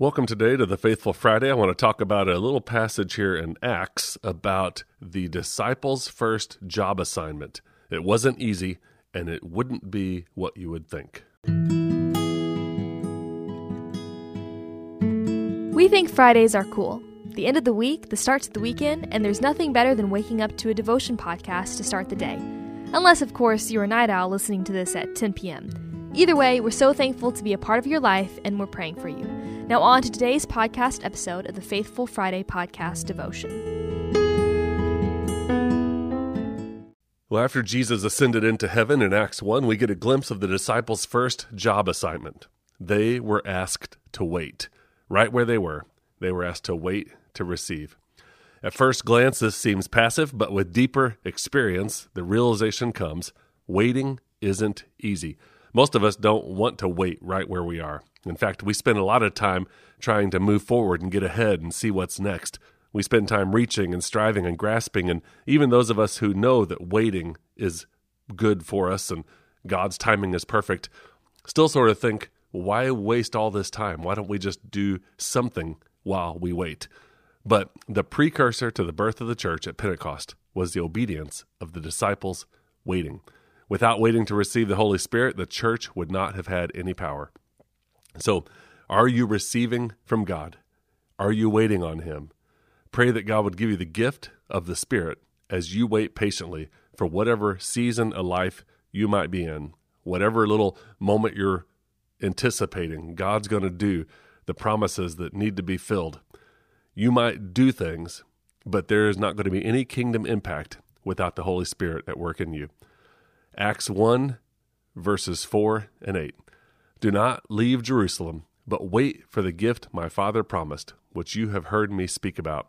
Welcome today to the Faithful Friday. I want to talk about a little passage here in Acts about the disciples' first job assignment. It wasn't easy, and it wouldn't be what you would think. We think Fridays are cool. The end of the week, the start to the weekend, and there's nothing better than waking up to a devotion podcast to start the day. Unless, of course, you're a night owl listening to this at 10 p.m. Either way, we're so thankful to be a part of your life, and we're praying for you. Now, on to today's podcast episode of the Faithful Friday podcast devotion. Well, after Jesus ascended into heaven in Acts 1, we get a glimpse of the disciples' first job assignment. They were asked to wait. Right where they were, they were asked to wait to receive. At first glance, this seems passive, but with deeper experience, the realization comes waiting isn't easy. Most of us don't want to wait right where we are. In fact, we spend a lot of time trying to move forward and get ahead and see what's next. We spend time reaching and striving and grasping, and even those of us who know that waiting is good for us and God's timing is perfect still sort of think, why waste all this time? Why don't we just do something while we wait? But the precursor to the birth of the church at Pentecost was the obedience of the disciples waiting. Without waiting to receive the Holy Spirit, the church would not have had any power. So, are you receiving from God? Are you waiting on Him? Pray that God would give you the gift of the Spirit as you wait patiently for whatever season of life you might be in, whatever little moment you're anticipating. God's going to do the promises that need to be filled. You might do things, but there is not going to be any kingdom impact without the Holy Spirit at work in you. Acts 1, verses 4 and 8. Do not leave Jerusalem, but wait for the gift my Father promised, which you have heard me speak about.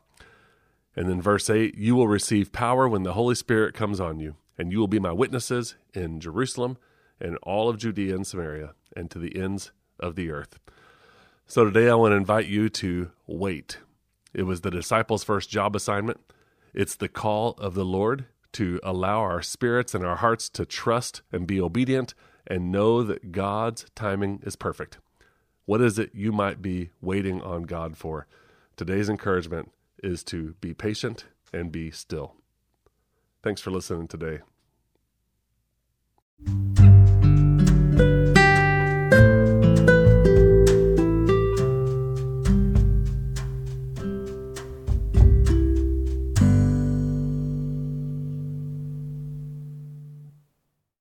And then verse 8 You will receive power when the Holy Spirit comes on you, and you will be my witnesses in Jerusalem and all of Judea and Samaria and to the ends of the earth. So today I want to invite you to wait. It was the disciples' first job assignment. It's the call of the Lord to allow our spirits and our hearts to trust and be obedient and know that God's timing is perfect. What is it you might be waiting on God for? Today's encouragement is to be patient and be still. Thanks for listening today.